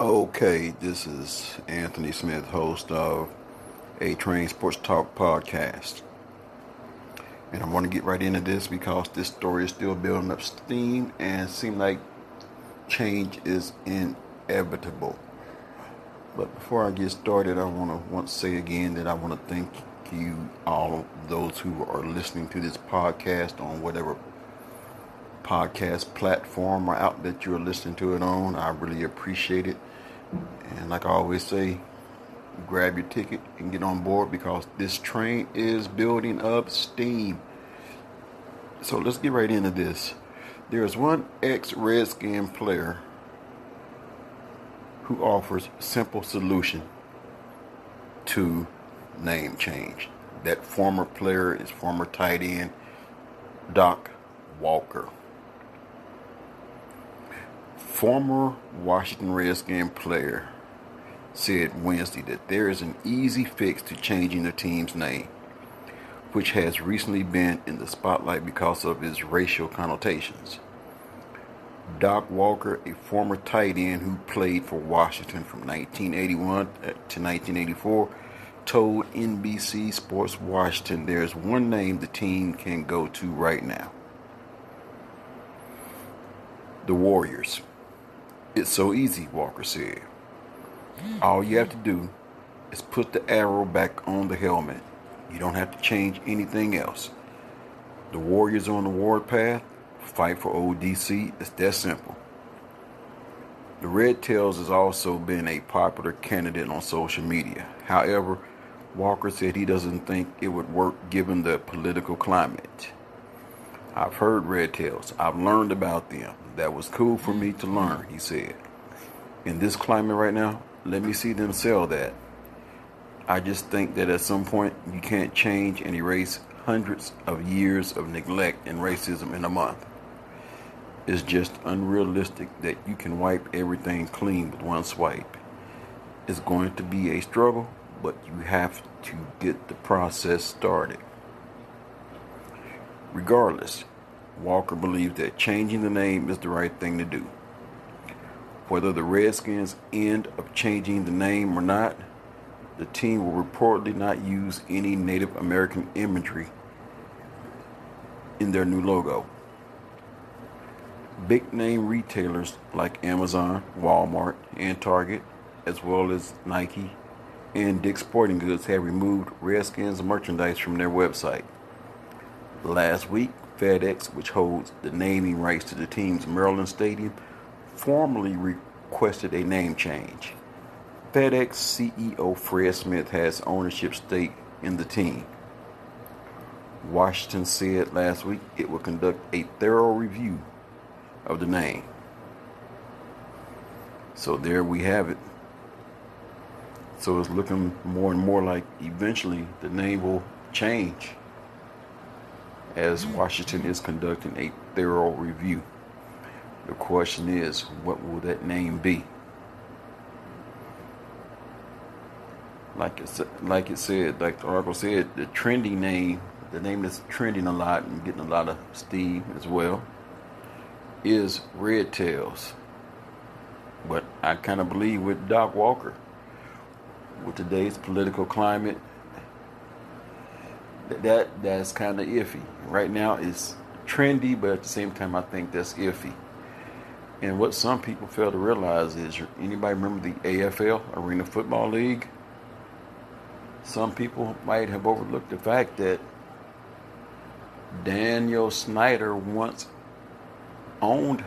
Okay, this is Anthony Smith, host of a Train Sports Talk podcast. And I want to get right into this because this story is still building up steam and seems like change is inevitable. But before I get started, I want to once say again that I want to thank you all those who are listening to this podcast on whatever podcast platform or outlet you're listening to it on. I really appreciate it. And like I always say, grab your ticket and get on board because this train is building up steam. So let's get right into this. There's one ex Redskin player who offers simple solution to name change. That former player is former tight end Doc Walker former Washington Redskin player said Wednesday that there is an easy fix to changing the team's name, which has recently been in the spotlight because of its racial connotations. Doc Walker, a former tight end who played for Washington from 1981 to 1984, told NBC Sports Washington there's one name the team can go to right now the Warriors. It's so easy, Walker said. All you have to do is put the arrow back on the helmet. You don't have to change anything else. The Warriors on the warpath, fight for ODC. It's that simple. The Red Tails has also been a popular candidate on social media. However, Walker said he doesn't think it would work given the political climate. I've heard red tails. I've learned about them. That was cool for me to learn, he said. In this climate right now, let me see them sell that. I just think that at some point you can't change and erase hundreds of years of neglect and racism in a month. It's just unrealistic that you can wipe everything clean with one swipe. It's going to be a struggle, but you have to get the process started. Regardless, Walker believes that changing the name is the right thing to do. Whether the Redskins end up changing the name or not, the team will reportedly not use any Native American imagery in their new logo. Big name retailers like Amazon, Walmart, and Target, as well as Nike and Dick's Sporting Goods, have removed Redskins merchandise from their website. Last week, FedEx, which holds the naming rights to the team's Maryland Stadium, formally requested a name change. FedEx CEO Fred Smith has ownership stake in the team. Washington said last week it will conduct a thorough review of the name. So there we have it. So it's looking more and more like eventually the name will change as Washington is conducting a thorough review. The question is, what will that name be? Like it, like it said, like the article said, the trending name, the name that's trending a lot and getting a lot of steam as well, is Red Tails. But I kind of believe with Doc Walker, with today's political climate, that that's kind of iffy. Right now, it's trendy, but at the same time, I think that's iffy. And what some people fail to realize is, anybody remember the AFL, Arena Football League? Some people might have overlooked the fact that Daniel Snyder once owned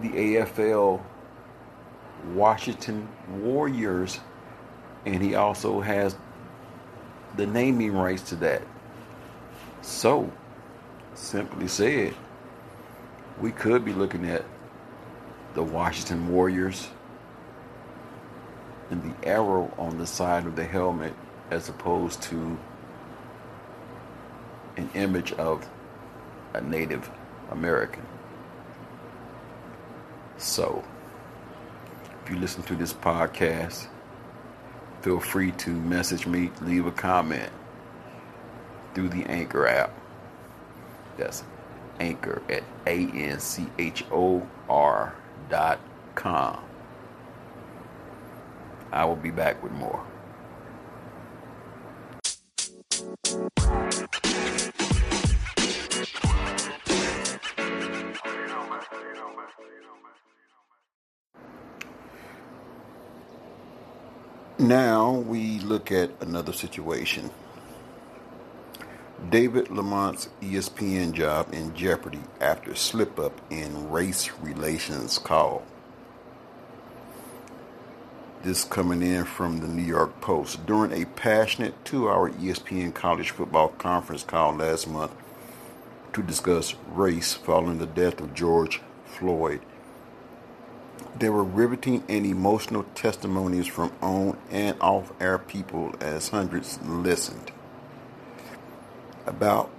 the AFL Washington Warriors, and he also has the naming rights to that. So, simply said, we could be looking at the Washington Warriors and the arrow on the side of the helmet as opposed to an image of a Native American. So, if you listen to this podcast, feel free to message me, leave a comment through the Anchor app. That's Anchor at A N C H O R dot com. I will be back with more. Now we look at another situation. David Lamont's ESPN job in jeopardy after slip up in race relations call. This coming in from the New York Post. During a passionate two hour ESPN college football conference call last month to discuss race following the death of George Floyd, there were riveting and emotional testimonies from on and off air people as hundreds listened. About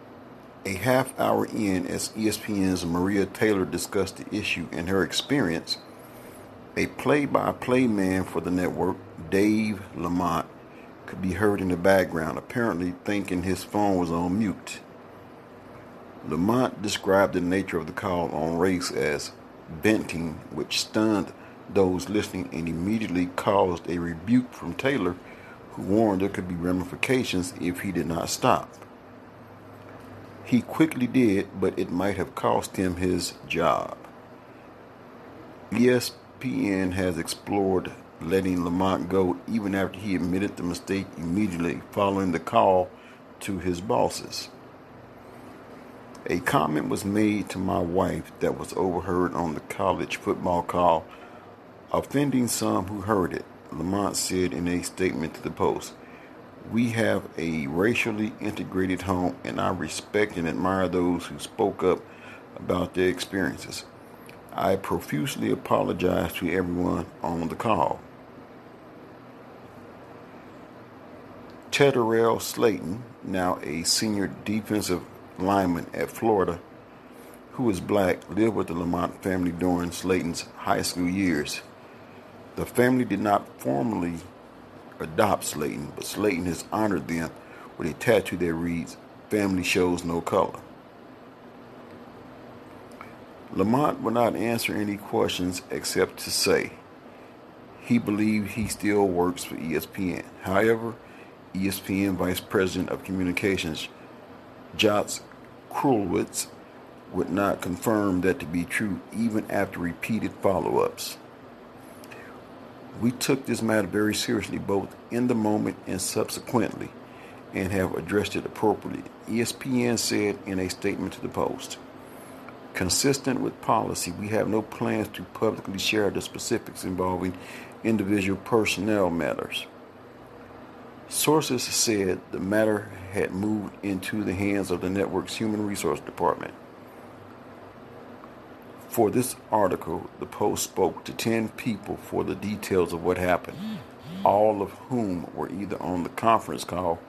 a half hour in, as ESPN's Maria Taylor discussed the issue and her experience, a play by play man for the network, Dave Lamont, could be heard in the background, apparently thinking his phone was on mute. Lamont described the nature of the call on race as venting, which stunned those listening and immediately caused a rebuke from Taylor, who warned there could be ramifications if he did not stop. He quickly did, but it might have cost him his job. ESPN has explored letting Lamont go even after he admitted the mistake immediately following the call to his bosses. A comment was made to my wife that was overheard on the college football call, offending some who heard it. Lamont said in a statement to the Post, We have a racially integrated home, and I respect and admire those who spoke up about their experiences. I profusely apologize to everyone on the call. Tedarrell Slayton, now a senior defensive lineman at Florida, who is black, lived with the Lamont family during Slayton's high school years. The family did not formally adopt Slayton, but Slayton has honored them with a tattoo that reads, Family Shows No Color. Lamont would not answer any questions except to say he believed he still works for ESPN. However, ESPN Vice President of Communications Josh Krulewitz would not confirm that to be true even after repeated follow ups. We took this matter very seriously both in the moment and subsequently and have addressed it appropriately, ESPN said in a statement to the Post. Consistent with policy, we have no plans to publicly share the specifics involving individual personnel matters. Sources said the matter had moved into the hands of the network's human resource department. For this article, the Post spoke to 10 people for the details of what happened, all of whom were either on the conference call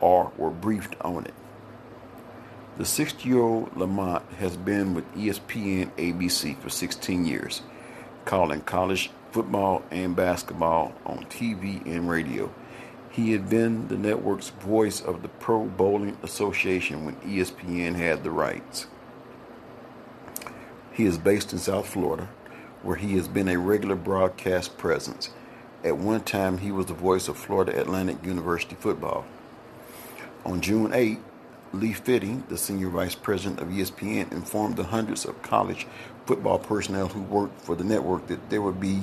or were briefed on it. The 60 year old Lamont has been with ESPN ABC for 16 years, calling college football and basketball on TV and radio. He had been the network's voice of the Pro Bowling Association when ESPN had the rights. He is based in South Florida, where he has been a regular broadcast presence. At one time, he was the voice of Florida Atlantic University football. On June 8, Lee Fitting, the senior vice president of ESPN, informed the hundreds of college football personnel who worked for the network that there would be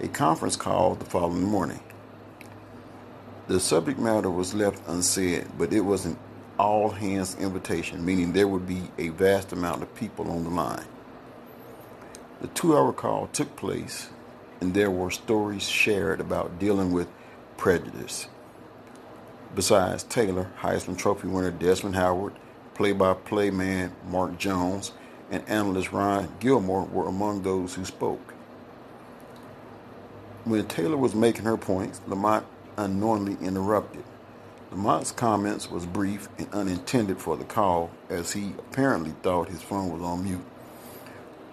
a conference call the following morning. The subject matter was left unsaid, but it was an all hands invitation, meaning there would be a vast amount of people on the line. The two hour call took place, and there were stories shared about dealing with prejudice. Besides Taylor, Heisman Trophy winner Desmond Howard, play by play man Mark Jones, and analyst Rod Gilmore were among those who spoke. When Taylor was making her points, Lamont unknowingly interrupted. Lamont's comments was brief and unintended for the call, as he apparently thought his phone was on mute.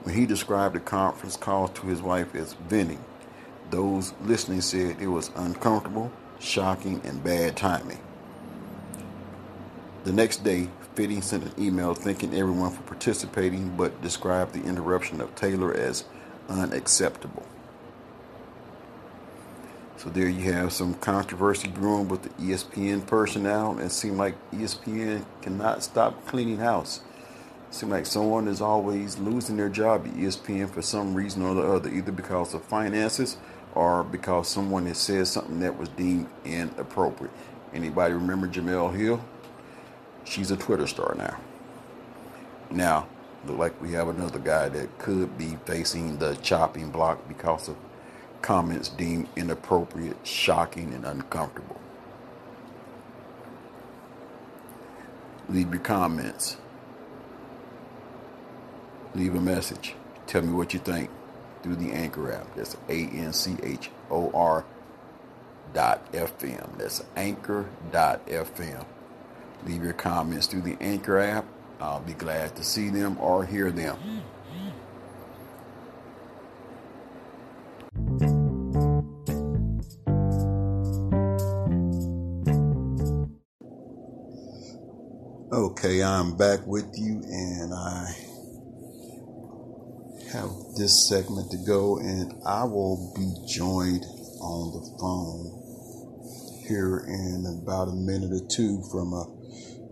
When he described the conference call to his wife as venting, those listening said it was uncomfortable, shocking, and bad timing. The next day, Fitting sent an email thanking everyone for participating, but described the interruption of Taylor as unacceptable. So there you have some controversy brewing with the ESPN personnel. It seems like ESPN cannot stop cleaning house. It like someone is always losing their job at ESPN for some reason or the other, either because of finances or because someone has said something that was deemed inappropriate. Anybody remember Jemele Hill? She's a Twitter star now. Now, look like we have another guy that could be facing the chopping block because of comments deemed inappropriate, shocking, and uncomfortable. Leave your comments. Leave a message. Tell me what you think through the Anchor app. That's A N C H O R dot FM. That's Anchor dot FM. Leave your comments through the Anchor app. I'll be glad to see them or hear them. Okay, I'm back with you, and I have this segment to go, and I will be joined on the phone here in about a minute or two from a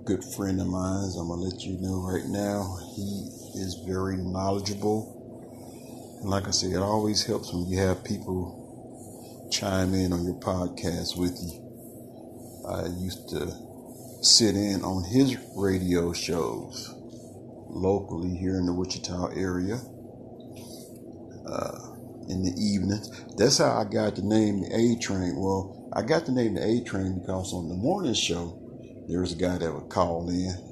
good friend of mine. I'm gonna let you know right now. He is very knowledgeable, and like I said, it always helps when you have people chime in on your podcast with you. I used to sit in on his radio shows locally here in the Wichita area uh, in the evenings. That's how I got the name the A Train. Well, I got the name the A Train because on the morning show, there was a guy that would call in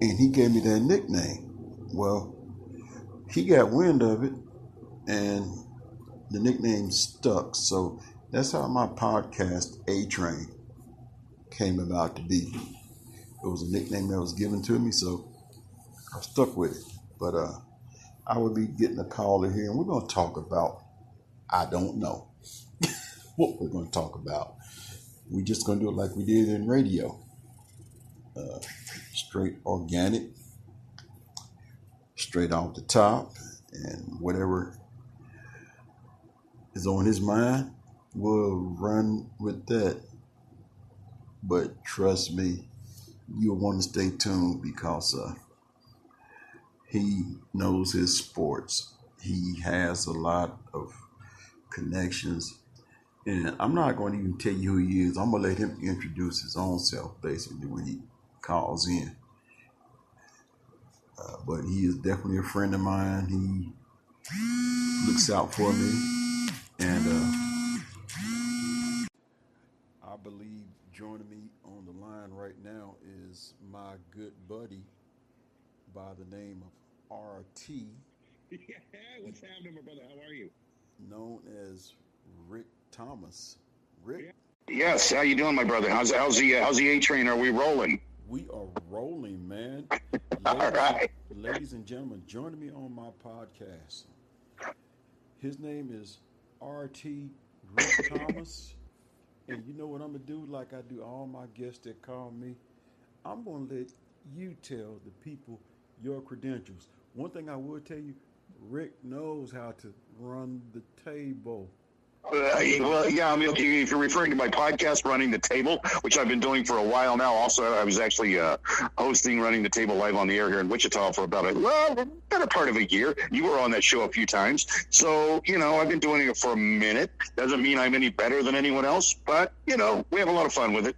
and he gave me that nickname. Well, he got wind of it and the nickname stuck. So that's how my podcast, A Train, came about to be. It was a nickname that was given to me, so I stuck with it. But uh, I will be getting a caller here, and we're going to talk about I don't know what we're going to talk about. We're just going to do it like we did in radio uh, straight organic, straight off the top, and whatever is on his mind, we'll run with that. But trust me, you'll want to stay tuned because uh, he knows his sports. He has a lot of connections. And I'm not going to even tell you who he is. I'm going to let him introduce his own self basically when he calls in. Uh, but he is definitely a friend of mine. He looks out for me. And uh, I believe joining me on the line right now is my good buddy by the name of RT. Yeah, what's happening, my brother? How are you? Known as Rick Thomas. Rick? Yes, how you doing, my brother? How's how's the uh, how's the A train? Are we rolling? We are rolling, man. All ladies, right. ladies and gentlemen, joining me on my podcast. His name is RT Rick Thomas. And you know what I'm gonna do? Like I do all my guests that call me. I'm gonna let you tell the people your credentials. One thing I will tell you, Rick knows how to run the table. Uh, well, yeah. I mean, if you're referring to my podcast, running the table, which I've been doing for a while now. Also, I was actually uh, hosting running the table live on the air here in Wichita for about a well, better part of a year. You were on that show a few times, so you know I've been doing it for a minute. Doesn't mean I'm any better than anyone else, but you know we have a lot of fun with it.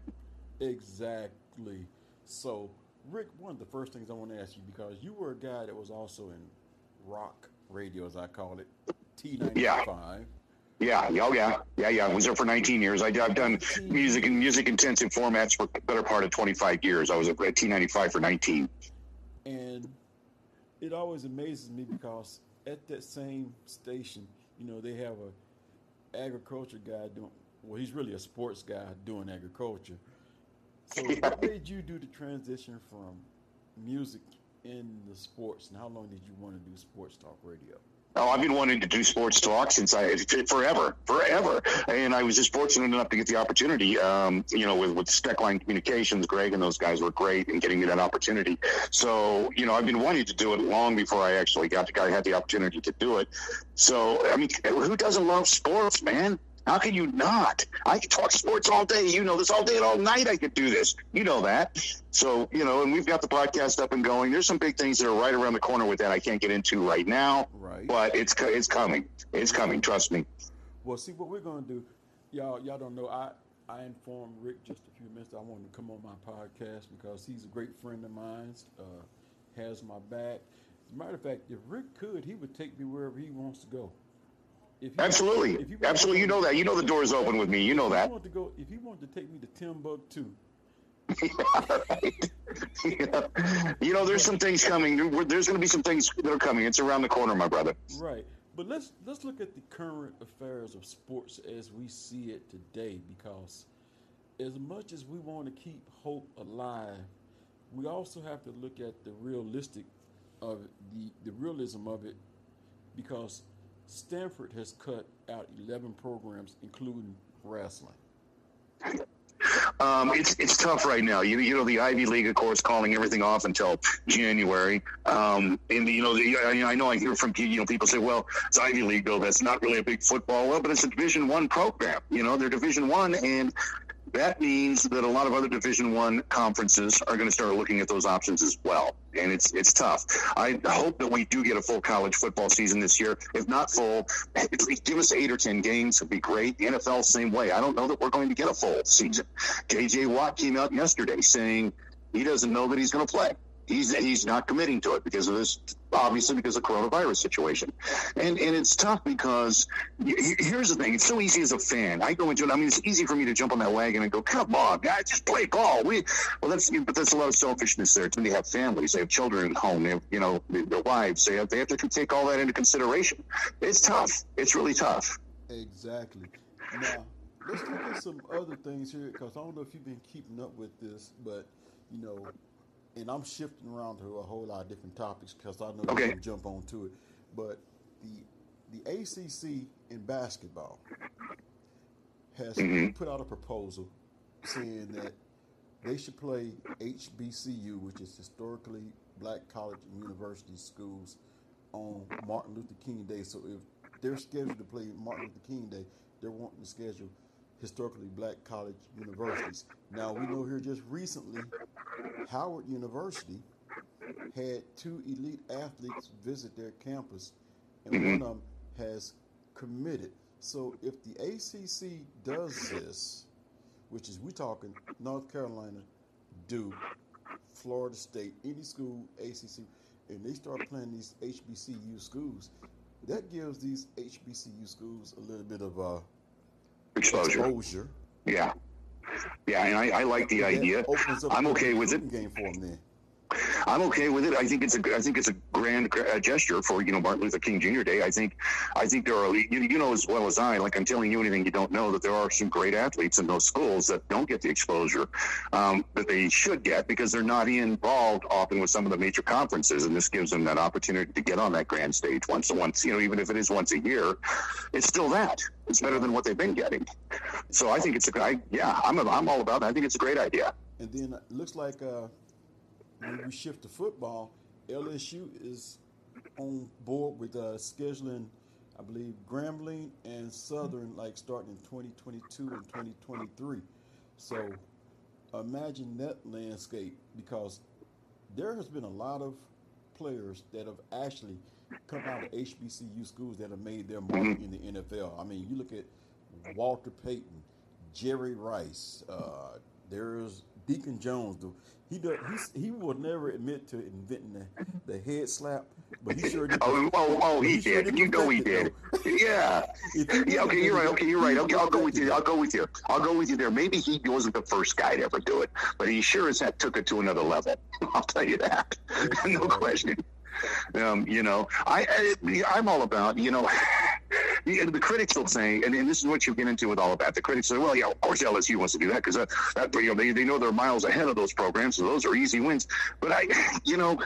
Exactly. So, Rick, one of the first things I want to ask you because you were a guy that was also in rock radio, as I call it, T95. Yeah, oh yeah, yeah, yeah. I was there for 19 years. I, I've done music and music intensive formats for the better part of 25 years. I was at T95 for 19. And it always amazes me because at that same station, you know, they have a agriculture guy doing. Well, he's really a sports guy doing agriculture. So, Yeah. what made you do the transition from music in the sports, and how long did you want to do sports talk radio? Oh, I've been wanting to do sports talk since I forever, forever, and I was just fortunate enough to get the opportunity. Um, you know, with with Steckline Communications, Greg and those guys were great in getting me that opportunity. So, you know, I've been wanting to do it long before I actually got the guy had the opportunity to do it. So, I mean, who doesn't love sports, man? How can you not? I can talk sports all day. You know this all day and all night. I could do this. You know that. So you know, and we've got the podcast up and going. There's some big things that are right around the corner with that. I can't get into right now. Right. But it's it's coming. It's coming. Trust me. Well, see what we're gonna do, y'all. Y'all don't know. I I informed Rick just a few minutes. I wanted to come on my podcast because he's a great friend of mine. Uh, has my back. As a matter of fact, if Rick could, he would take me wherever he wants to go. If Absolutely. If you Absolutely. You know that. You know the door is open with me. You know that. If you want to go, if he wanted to take me to Timbuktu. yeah. You know, there's some things coming. There's going to be some things that are coming. It's around the corner, my brother. Right. But let's let's look at the current affairs of sports as we see it today, because as much as we want to keep hope alive, we also have to look at the realistic of the the realism of it, because Stanford has cut out 11 programs, including wrestling. Um, it's it's tough right now. You you know the Ivy League, of course, calling everything off until January. Um, and you know the, I, I know I hear from you know people say, well, it's Ivy League though. That's not really a big football. Well, but it's a Division One program. You know they're Division One, and that means that a lot of other Division One conferences are going to start looking at those options as well, and it's it's tough. I hope that we do get a full college football season this year. If not full, at least give us eight or ten games would be great. The NFL same way. I don't know that we're going to get a full season. J.J. Watt came out yesterday saying he doesn't know that he's going to play he's he's not committing to it because of this obviously because of the coronavirus situation. And and it's tough because here's the thing. It's so easy as a fan. I go into it i mean it's easy for me to jump on that wagon and go come on guys just play ball. We well that's but there's a lot of selfishness there. When they have families they have children at home they have you know their wives they have they have to take all that into consideration. It's tough. It's really tough. Exactly. Now let's look at some other things here because i don't know if you've been keeping up with this but you know and I'm shifting around to a whole lot of different topics because I know okay. you can jump onto it. But the the ACC in basketball has mm-hmm. put out a proposal saying that they should play HBCU, which is historically black college and university schools, on Martin Luther King Day. So if they're scheduled to play Martin Luther King Day, they're wanting to schedule historically black college universities. Now, we know here just recently, Howard University had two elite athletes visit their campus, and one of them has committed. So, if the ACC does this, which is we talking North Carolina, Duke, Florida State, any school, ACC, and they start playing these HBCU schools, that gives these HBCU schools a little bit of a exposure. exposure. Yeah, yeah, and I, I like the idea. I'm okay with it. Game for them then. I'm okay with it. I think it's a I think it's a grand uh, gesture for you know Martin Luther King Jr. Day. I think I think there are you, you know as well as I like I'm telling you anything you don't know that there are some great athletes in those schools that don't get the exposure um, that they should get because they're not involved often with some of the major conferences, and this gives them that opportunity to get on that grand stage once once you know even if it is once a year, it's still that. It's better than what they've been getting. So I think it's a I, yeah I'm a, I'm all about it. I think it's a great idea. And then it looks like. Uh when we shift to football, LSU is on board with uh, scheduling, I believe, Grambling and Southern like starting in 2022 and 2023. So imagine that landscape because there has been a lot of players that have actually come out of HBCU schools that have made their mark in the NFL. I mean, you look at Walter Payton, Jerry Rice. Uh, there's Deacon Jones. The, he does. He, he will never admit to inventing the, the head slap, but he sure did. oh, oh, oh, he, he did. Sure you know he did. yeah. yeah. Okay, you're right. Okay, you're right. Okay, I'll go with you. I'll go with you. I'll go with you there. Maybe he wasn't the first guy to ever do it, but he sure as heck took it to another level. I'll tell you that. no question. Um, you know, I, I I'm all about you know. The critics will say, and, and, this is what you get into with all of that. The critics say, well, yeah, of course LSU wants to do that because that, that, you know, they, they know they're miles ahead of those programs, so those are easy wins. But I, you know,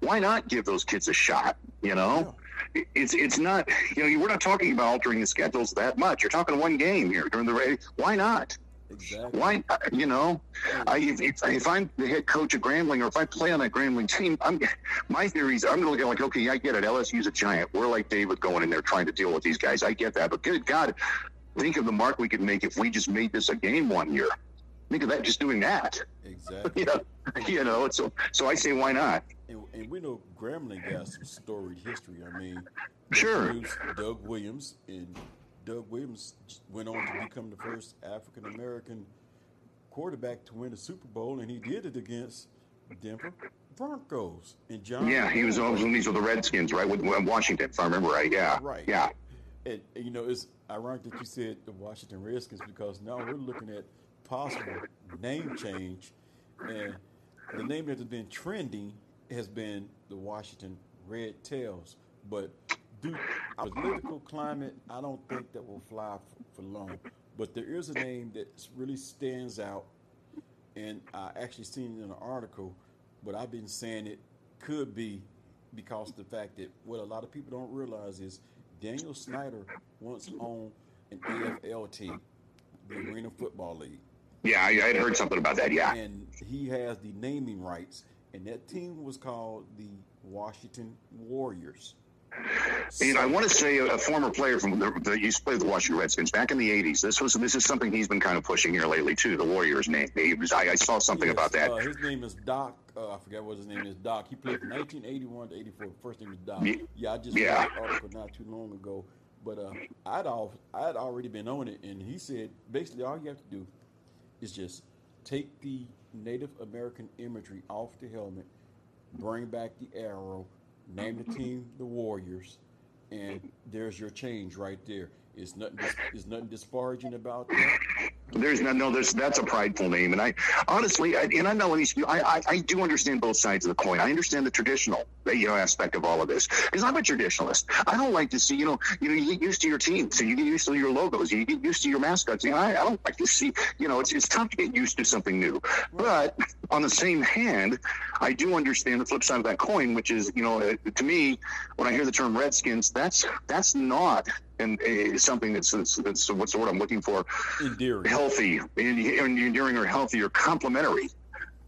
why not give those kids a shot? You know, it's it's not you know we're not talking about altering the schedules that much. You're talking one game here during the race. Why not? Exactly. Why, you know, I, if, if I'm the head coach of Grambling or if I play on that Grambling team, I'm my theories. I'm going to look at like, okay, I get it. LSU's a giant. We're like David going in there trying to deal with these guys. I get that, but good God, think of the mark we could make if we just made this a game one year. Think of that, just doing that. Exactly. you know, you know. So, so I say, why not? And, and we know Grambling got some storied history. I mean, Sure. Doug Williams and Doug Williams went on to become the first African American quarterback to win a Super Bowl, and he did it against Denver Broncos. And John, Yeah, he was always these were the Redskins, right? With, with Washington, if I remember right. Yeah, Right. Yeah, And, and, you know, it's ironic that you said the Washington Redskins because now we're looking at possible name change, and the name that has been trending has been the Washington Red Tails. But due political climate, I don't think that will fly for, for long. But there is a name that really stands out, and I actually seen it in an article, but I've been saying it could be because of the fact that what a lot of people don't realize is Daniel Snyder once owned an AFL team, the Arena Football League, yeah. I, I had heard something about that. Yeah, and he has the naming rights, and that team was called the Washington Warriors. And I want to say a, former player from the, the used to play with the Washington Redskins back in the '80s. This was this is something he's been kind of pushing here lately too. The Warriors name. Was, I, I saw something Yes, about that. Uh, his name is Doc. Uh, I forget what his name is. Doc. He played from 1981 to 84. First name is Doc. Ye- Yeah, I just yeah. read the article not too long ago. But uh, I'd al- I'd already been on it, and he said basically all you have to do is just take the Native American imagery off the helmet, bring back the arrow, name the team the Warriors, and there's your change right there. It's nothing. It's nothing disparaging about that. There's no, no, there's that's a prideful name, and I honestly, I, and I know I, I, I do understand both sides of the coin. I understand the traditional, you know, aspect of all of this because I'm a traditionalist. I don't like to see, you know, you know, you get used to your team, so you get used to your logos, you get used to your mascots. You know, I, I don't like to see, you know, it's it's tough to get used to something new. But on the same hand, I do understand the flip side of that coin, which is, you know, uh, to me, when I hear the term Redskins, that's that's not and uh, something that's, that's that's what's the word I'm looking for Endearing. healthy and enduring or healthy or complementary.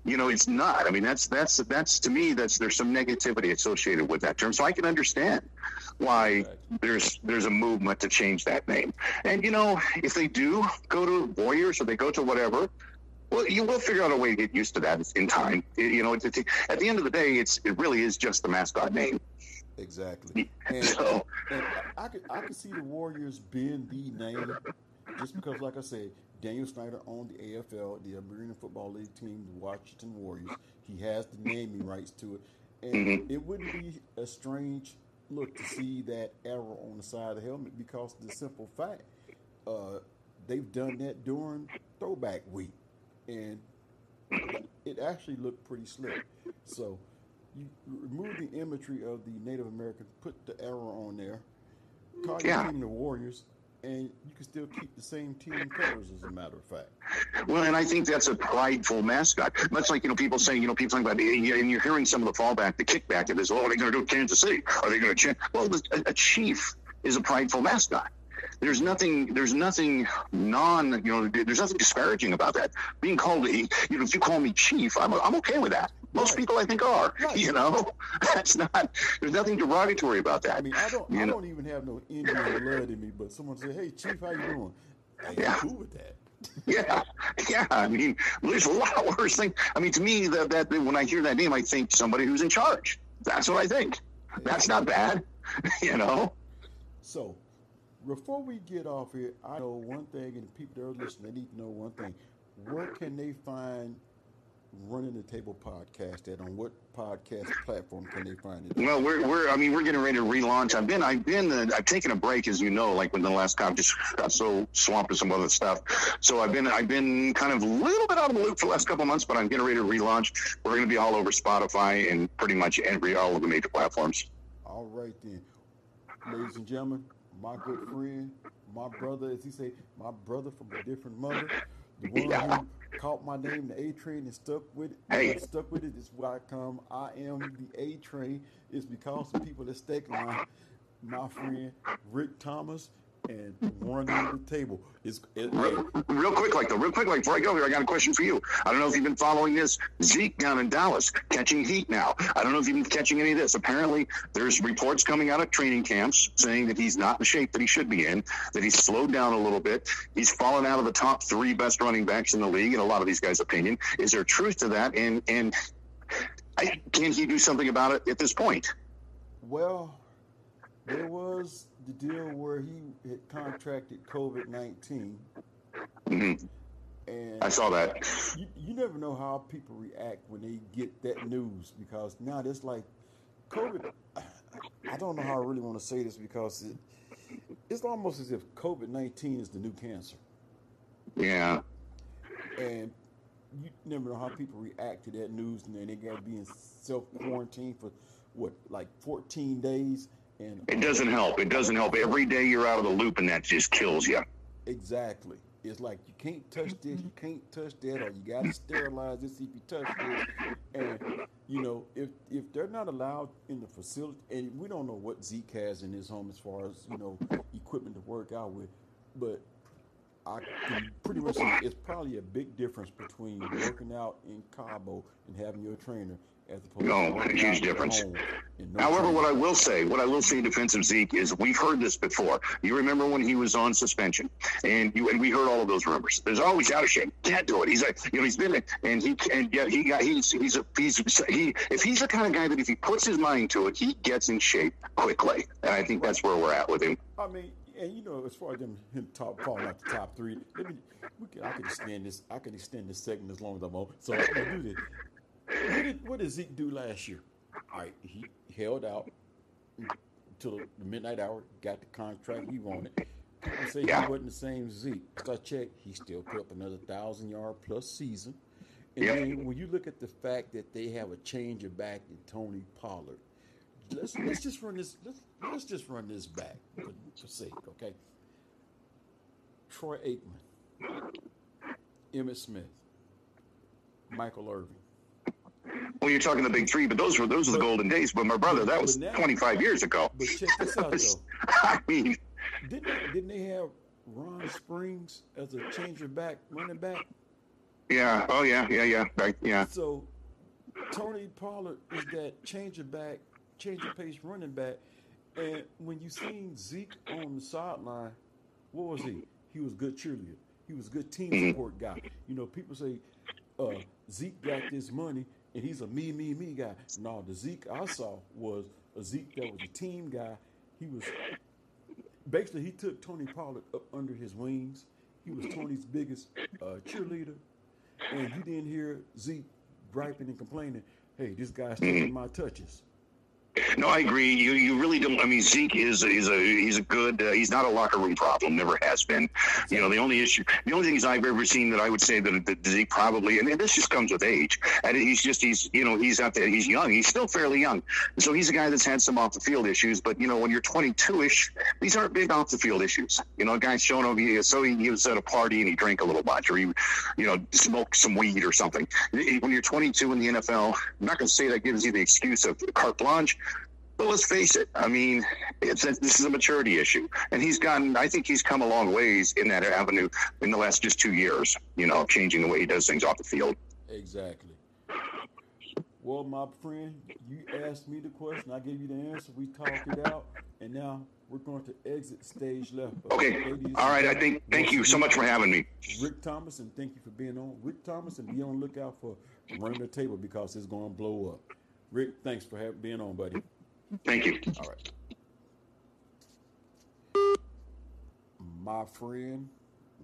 You know, it's not. I mean, that's that's that's to me that's there's some negativity associated with that term. So I can understand why there's there's a movement to change that name. And you know, if they do go to Warriors or they go to whatever, well, you will figure out a way to get used to that in time. It- you know, it's, it's, at the end of the day, it's it really is just the mascot name. Exactly. And, So- and I could I could see the Warriors being the name just because, like I said, Daniel Snyder owned the AFL, the Arena Football League team, the Washington Warriors. He has the naming rights to it, and Mm-hmm. it wouldn't be a strange look to see that arrow on the side of the helmet because the simple fact uh, they've done that during Throwback Week, and it actually looked pretty slick. So you remove the imagery of the Native American, put the arrow on there, call your team the Warriors, and you can still keep the same team colors. As a matter of fact, Well, and I think that's a prideful mascot. Much like, you know, people saying, you know, people talking about, and you're hearing some of the fallback, the kickback of this, oh, are they going to do Kansas City? Are they going to change? Well, a, a chief is a prideful mascot. There's nothing, there's nothing non, you know, there's nothing disparaging about that. Being called, a, you know, if you call me chief, I'm, I'm okay with that. Most Right. people, I think, are. Right. You know, that's not. There's nothing derogatory about that. I mean, I don't, You I know? don't even have no Indian blood in me, but someone said, "Hey, Chief, how you doing?" I'm Yeah. cool with that. Yeah, yeah. I mean, there's a lot worse things. I mean, to me, that, that when I hear that name, I think somebody who's in charge. That's what I think. That's not bad, you know. So, before we get off here, I know one thing, and the people that are listening, they need to know one thing. Where can they find Running the Table podcast at? On what podcast platform can they find it? Well, we're we're. I mean, we're getting ready to relaunch. I've been I've been uh, I've taken a break, as you know, like when the last time just got so swamped with some other stuff. So I've been I've been kind of a little bit out of the loop for the last couple of months, but I'm getting ready to relaunch. We're going to be all over Spotify and pretty much every all of the major platforms. All right then, ladies and gentlemen, my good friend, my brother, as he say, my brother from a different mother, the one Yeah. who caught my name, the A Train, and stuck with it. Hey. stuck with it is why I come. I am the A Train. It's because of people that Steckline. my friend Rick Thomas and running the table. It's, it, real, real, quick, like though, real quick, like before I go here, I got a question for you. I don't know if you've been following this. Zeke down in Dallas catching heat now. I don't know if you've been catching any of this. Apparently, there's reports coming out of training camps saying that he's not in the shape that he should be in. That he's slowed down a little bit. He's fallen out of the top three best running backs in the league, in a lot of these guys' opinion. Is there truth to that? And and I, can he do something about it at this point? Well, there was the deal where he had contracted COVID 19. Mm-hmm. And I saw that. You, you never know how people react when they get that news because now it's like COVID. I don't know how I really want to say this because it, it's almost as if COVID 19 is the new cancer. Yeah. And you never know how people react to that news, and then they got to be in self quarantine for what, like 14 days it doesn't help. It doesn't help. Every day you're out of the loop, and that just kills you. Exactly. It's like you can't touch this, you can't touch that, or you got to sterilize this if you touch this. And you know, if if they're not allowed in the facility, and we don't know what Zeke has in his home as far as you know equipment to work out with, but I can pretty much say it's probably a big difference between working out in Cabo and having your trainer no, huge difference. However, what I will say, what I will say in defense of Zeke is we've heard this before. You remember when he was on suspension, and you and we heard all of those rumors. There's always out of shape, can't do it. He's like, you know, he's been and he and yeah, he got he's he's a, he's he if he's the kind of guy that if he puts his mind to it, he gets in shape quickly, and I think that's where we're at with him. I mean, and you know, as far as them him top falling out the top three, let me, we can, I can extend this. I can extend this segment as long as I want. So I'm gonna do this. What did, what did Zeke do last year? All right, he held out until the midnight hour, got the contract he wanted. I say yeah. he wasn't the same Zeke. I checked, he still put up another thousand yard plus season. And yep. then when you look at the fact that they have a change of back in Tony Pollard, let's let's just run this let's let's just run this back for, for sake, okay? Troy Aikman, Emmitt Smith, Michael Irvin, well, you're talking the big three, but those were those were the golden days. But my brother, that was now, 25 years ago. But check this out, though. I mean, didn't didn't they have Ron Springs as a changer back running back? Yeah. Oh yeah. Yeah. Yeah. Right. Yeah. So Tony Pollard is that changer back, changer pace running back. And when you seen Zeke on the sideline, what was he? He was good cheerleader. He was good team mm-hmm. support guy. You know, people say uh, Zeke got this money and he's a me, me, me guy. No, the Zeke I saw was a Zeke that was a team guy. He was basically he took Tony Pollard up under his wings. He was Tony's biggest uh, cheerleader, and you didn't hear Zeke griping and complaining. Hey, this guy's taking my touches. No, I agree. You you really don't. I mean, Zeke is is a he's a good. Uh, he's not a locker room problem. Never has been. You know, the only issue, the only things I've ever seen that I would say that, that Zeke probably, and this just comes with age. And he's just he's you know he's out there. He's young. He's still fairly young. So he's a guy that's had some off the field issues. But you know, when you're 22 ish, these aren't big off the field issues. You know, a guy's showing up. So he, he was at a party and he drank a little much, or he, you know, smoked some weed or something. When you're 22 in the NFL, I'm not going to say that gives you the excuse of carte blanche but let's face it. I mean, it's a, this is a maturity issue, and he's gotten. I think he's come a long ways in that avenue in the last just two years. You know, changing the way he does things off the field. Exactly. Well, my friend, you asked me the question. I gave you the answer. We talked it out, and now we're going to exit stage left. Uh, okay. All right. I think. Thank you so much for having me, Rick Thomas, and thank you for being on. Rick Thomas, and be on the lookout for running the table because it's going to blow up. Rick, thanks for having, being on, buddy. Thank you. All right. My friend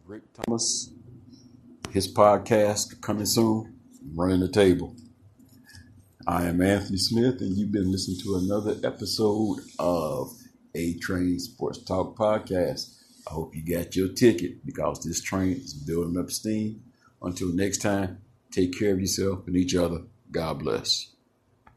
Rick Thomas, his podcast coming soon, Running the Table. I am Anthony Smith, and you've been listening to another episode of A Train Sports Talk Podcast. I hope you got your ticket because this train is building up steam. Until next time, take care of yourself and each other. God bless.